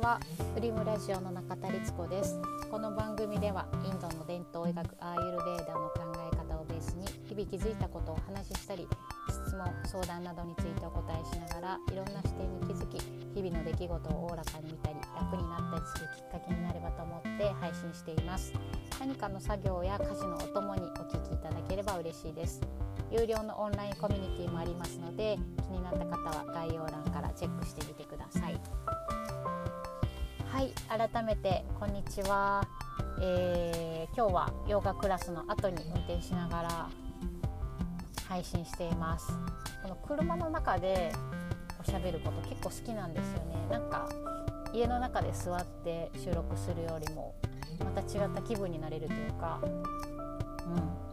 はフリムラジオの中田律子です。この番組ではインドの伝統医学アーユルベーダの考え方をベースに日々気づいたことをお話ししたり質問相談などについてお答えしながらいろんな視点に気づき日々の出来事をおおらかに見たり楽になったりするきっかけになればと思って配信しています。何かの作業や家事のお供にお聞きいただければ嬉しいです。有料のオンラインコミュニティもありますので気になった方は概要欄からチェックしてみてください。はい改めてこんにちは、えー、今日はヨガクラスの後に運転しながら配信しています。この車の中でおしゃべること結構好きなんですよね。なんか家の中で座って収録するよりもまた違った気分になれるというかう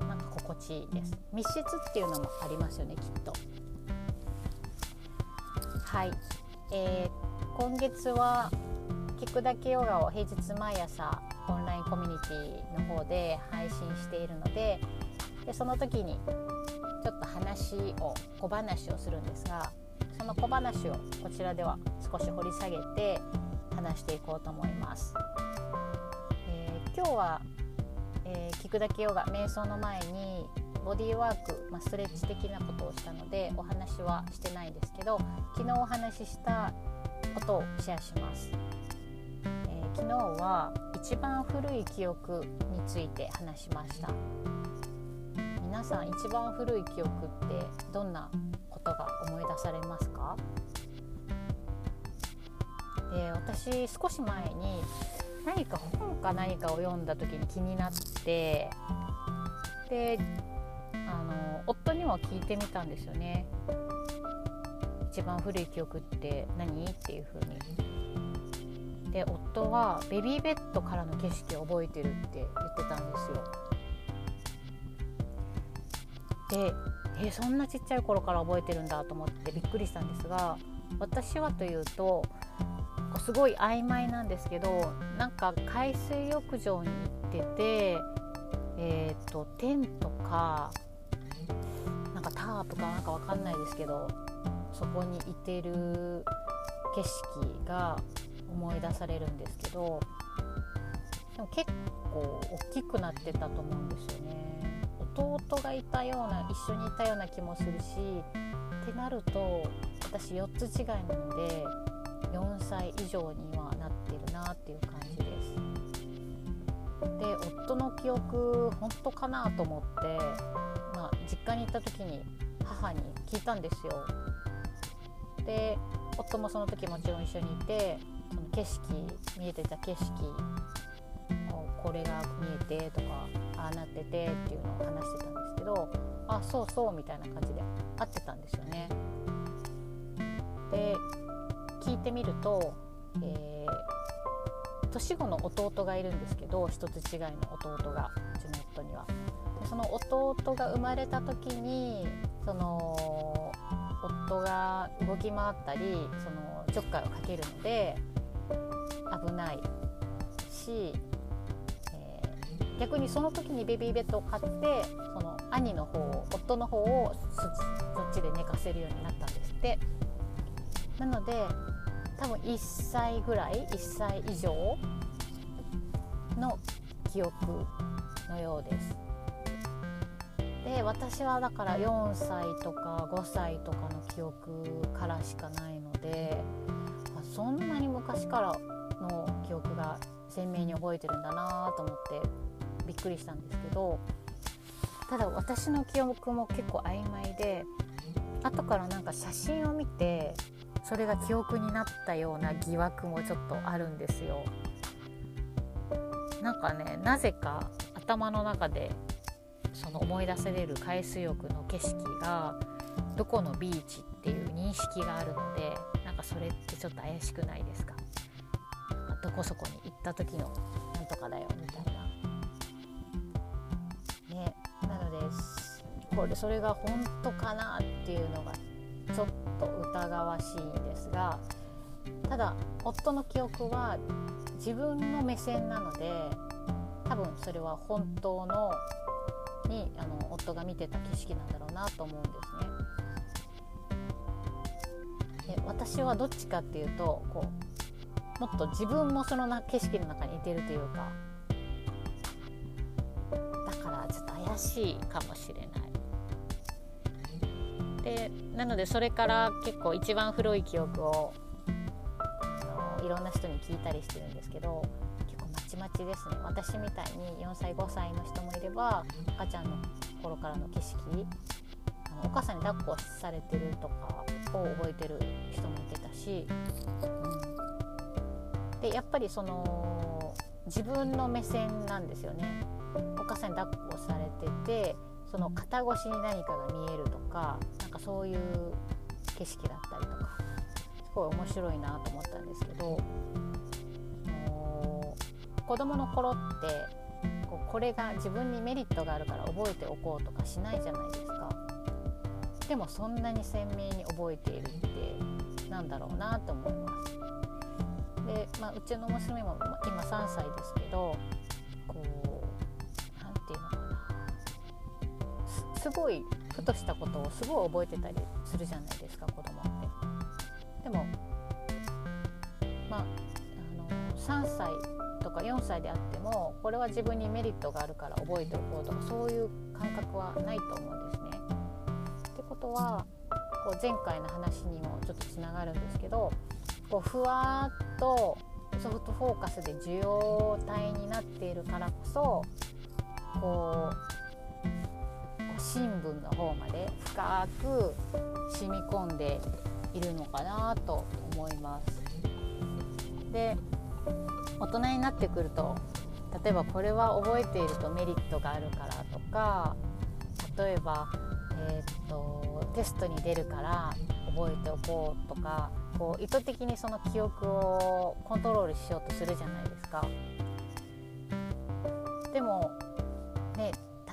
んなんか心地いいです。密室っていうのもありますよねきっと。はい、えー、今月は聞くだけヨガを平日毎朝オンラインコミュニティの方で配信しているのででその時にちょっと話を小話をするんですがその小話をこちらでは少し掘り下げて話していこうと思います。えー、今日は、えー、聞くだけヨガ瞑想の前にボディーワーク、まあ、ストレッチ的なことをしたのでお話はしてないんですけど昨日お話ししたことをシェアします。昨日は一番古い記憶について話しました。皆さん一番古い記憶ってどんなことが思い出されますか？で私少し前に何か本か何かを読んだ時に気になってであの夫には聞いてみたんですよね。一番古い記憶って何？っていうふうに。で夫はベビーベッドからの景色を覚えてるって言ってたんですよ。でえそんなちっちゃい頃から覚えてるんだと思ってびっくりしたんですが私はというとすごい曖昧なんですけどなんか海水浴場に行っててえーと、テントかなんかタープかなんかわかんないですけどそこにいてる景色が思い出されるんですけどでも結構大きくなってたと思うんですよね。弟がいたような一緒にいたような気もするしってなると私4つ違いなので4歳以上にはなってるなっていう感じです。で夫の記憶本当かなと思って、まあ、実家に行った時に母に聞いたんですよ。で夫もその時もちろん一緒にいて景色見えてた景色これが見えてとかああなっててっていうのを話してたんですけどあそうそうみたいな感じで合ってたんですよね。で聞いてみると、えー、年子の弟がいるんですけど一つ違いの弟がうちの夫には。でその弟が生まれた時にその夫が動き回ったりそのちょっかいをかけるので危ないし、えー、逆にその時にベビーベッドを買ってその兄の方を夫の方をそっちで寝かせるようになったんですって。なので多分1歳ぐらい1歳以上の記憶のようです。で私はだから4歳とか5歳とかの記憶からしかないのでそんなに昔から憶が鮮明に覚えてるんだなと思ってびっくりしたんですけどただ私の記憶も結構曖昧で後からなんか写真を見てそれが記憶になったような疑惑もちょっとあるんですよ。なんかねなぜか頭の中でその思い出される海水浴の景色がどこのビーチっていう認識があるのでなんかそれってちょっと怪しくないですか？どこそこに行った時のなんとかだよみたいな。ね、なのでこれそれが本当かなっていうのがちょっと疑わしいんですがただ夫の記憶は自分の目線なので多分それは本当のにあの夫が見てた景色なんだろうなと思うんですね。で私はどっちかっていうとこうもっと自分もそのな景色の中にいてるというか。だからちょっと怪しいかもしれない。でなのでそれから結構一番古い記憶をあのいろんな人に聞いたりしてるんですけど結構まちまちですね。私みたいに4歳5歳の人もいれば赤ちゃんの頃からの景色あのお母さんに抱っこされてるとかを覚えてる人もいてたし、うん、でやっぱりその自分の目線なんですよね。お母さんに抱っこされててその肩越しに何かが見えるとかなんかそういう景色だったりとかすごい面白いなと思ったんですけど子供の頃ってこうこれが自分にメリットがあるから覚えておこうとかしないじゃないですか。でもそんなに鮮明に覚えているってなんだろうなと思います。で、まあ、うちの娘も今3歳ですけどこう何て言うのかなすごいふとしたことをすごい覚えてたりするじゃないですか子供ってでもまあの3歳とか4歳であってもこれは自分にメリットがあるから覚えておこうとかそういう感覚はないと思うんですね。ってことはこう前回の話にもちょっとつながるんですけどこうふわっとソフトフォーカスで受容体になっているからこそこう新聞の方まで深く染み込んでいるのかなと思います。で大人になってくると例えばこれは覚えているとメリットがあるからとか例えば、えー、っとテストに出るから覚えておこうとかこう意図的にその記憶をコントロールしようとするじゃないですか。でもね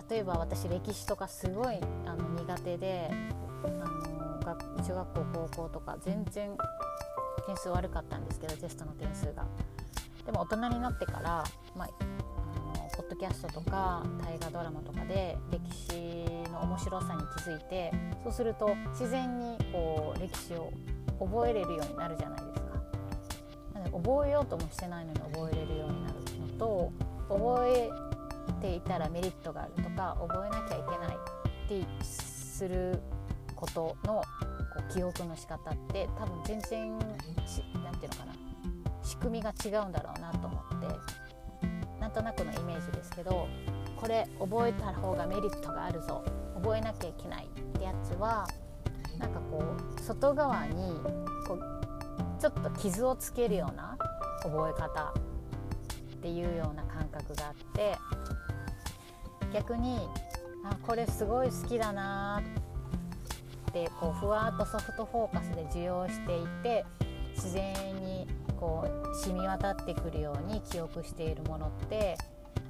例えば私歴史とかすごいあの苦手であの中学校高校とか全然点数悪かったんですけどテストの点数が。でも大人になってから、まあ、ポッドキャストとか大河ドラマとかで歴史の面白さに気づいてそうすると自然にこう歴史を覚えれるようになるじゃないですか。なので覚えようともしてないのに覚えれるようになるのと覚えていたらメリットがあるとか覚えなきゃいけないってすることのこう記憶の仕方って多分全然何て言うのかな仕組みが違うんだろうなと思ってとなくのイメージですけどこれ覚えた方がメリットがあるぞ覚えなきゃいけないってやつはなんかこう外側にこうちょっと傷をつけるような覚え方っていうような感覚があって逆にあこれすごい好きだなってこうふわっとソフトフォーカスで受容していて自然にこう染み渡ってくるように記憶しているものって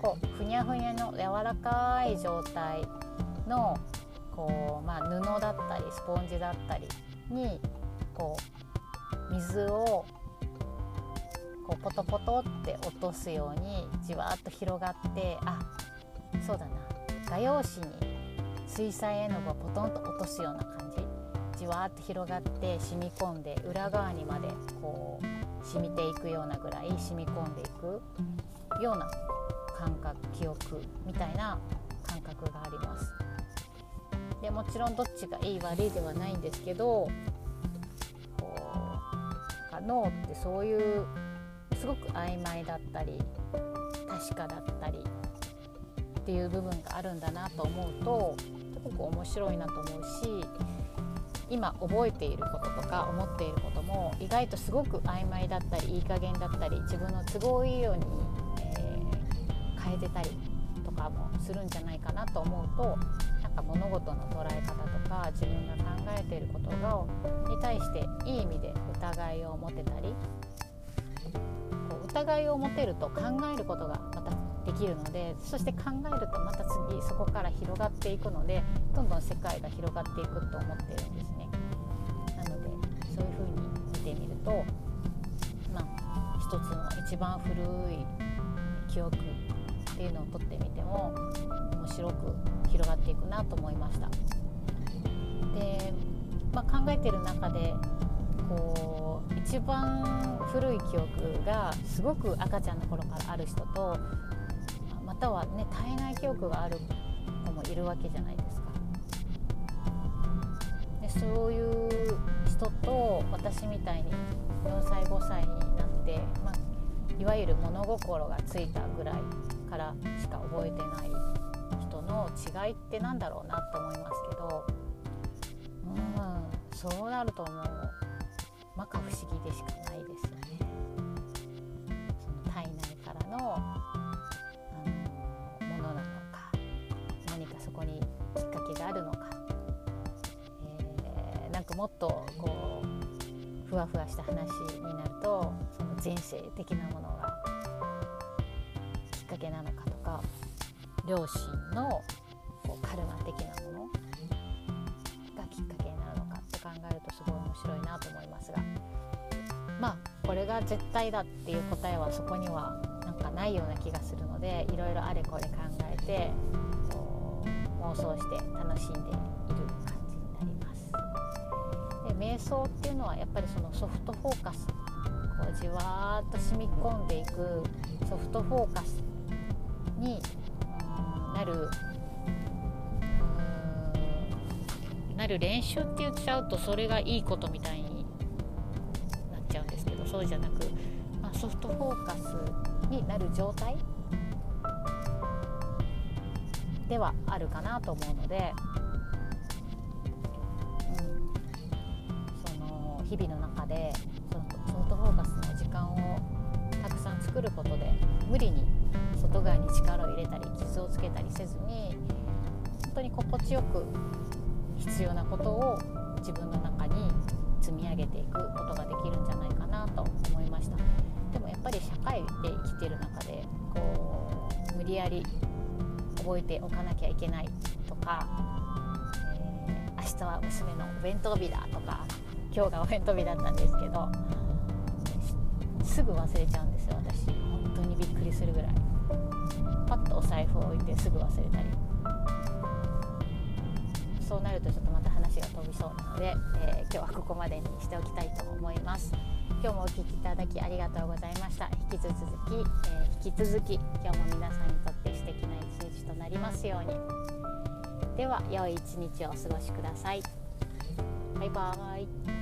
こうふにゃふにゃの柔らかい状態のこう、まあ、布だったりスポンジだったりにこう水をこうポトポトって落とすようにじわっと広がってあそうだな。画用紙に水彩絵の具をポトンと落とすような感じ。じわっと広がって染み込んで裏側にまでこう染みていくようなぐらい染み込んでいくような感覚記憶みたいな感覚があります。でもちろんどっちがいい悪いではないんですけどこう脳ってそういうすごく曖昧だったり確かだったりっていう部分があるんだなと思うとすごく面白いなと思うし今覚えていることとか思っていることも意外とすごく曖昧だったりいい加減だったり自分の都合いいように、えー、変えてたりとかもするんじゃないかなと思うとなんか物事の捉え方とか自分が考えていることがに対していい意味で疑いを持てたりこう疑いを持てると考えることがまたできるのでそして考えるとまた次そこから広がっていくのでどんどん世界が広がっていくと思ってるんですね。そういうふうに見てみると、まあ、一つの一番古い記憶っていうのをとってみても面白く広がっていくなと思いました。で、まあ、考えてる中でこう一番古い記憶がすごく赤ちゃんの頃からある人とまたはね体内記憶がある子もいるわけじゃないですか。でそういう人と私みたいに4歳5歳になって、まあ、いわゆる物心がついたぐらいからしか覚えてない人の違いって何だろうなと思いますけどうんそうなるともう摩訶不思議でしかないですよね。その体内からのえー、なんかもっとこうふわふわした話になるとその前世的なものがきっかけなのかとか両親のこうカルマ的なものがきっかけになるのかって考えるとすごい面白いなと思いますが。まあこれが絶対だっていう答えはそこにはなんかないような気がするのでいろいろあれこれ考えて妄想して楽しんでで瞑想っていうのはやっぱりそのソフトフォーカス。こうじわーっと染み込んでいくソフトフォーカスになるなる練習って言っちゃうとそれがいいことみたいになっちゃうんですけどそうじゃなく、まあ、ソフトフォーカスになる状態ではあるかなと思うので、日々の中でそのソフトフォーカスの時間をたくさん作ることで無理に外側に力を入れたり傷をつけたりせずに本当に心地よく必要なことを自分の中に積み上げていくことができるんじゃないかなと思いました。でもやっぱり社会で生きてる中でこう無理やり覚えておかなきゃいけないとか、えー、明日は娘のお弁当日だとか今日がお弁当日だったんですけどすぐ忘れちゃうんですよ私。本当にびっくりするぐらい。パッとお財布を置いてすぐ忘れたり。そうなるとちょっとまた話が飛びそうなので、えー、今日はここまでにしておきたいと思います。今日もお聴きいただきありがとうございました。引き続き、えー、引き続き今日も皆さんにとって素敵な一日となりますように。では良い一日をお過ごしください。バイバーイ。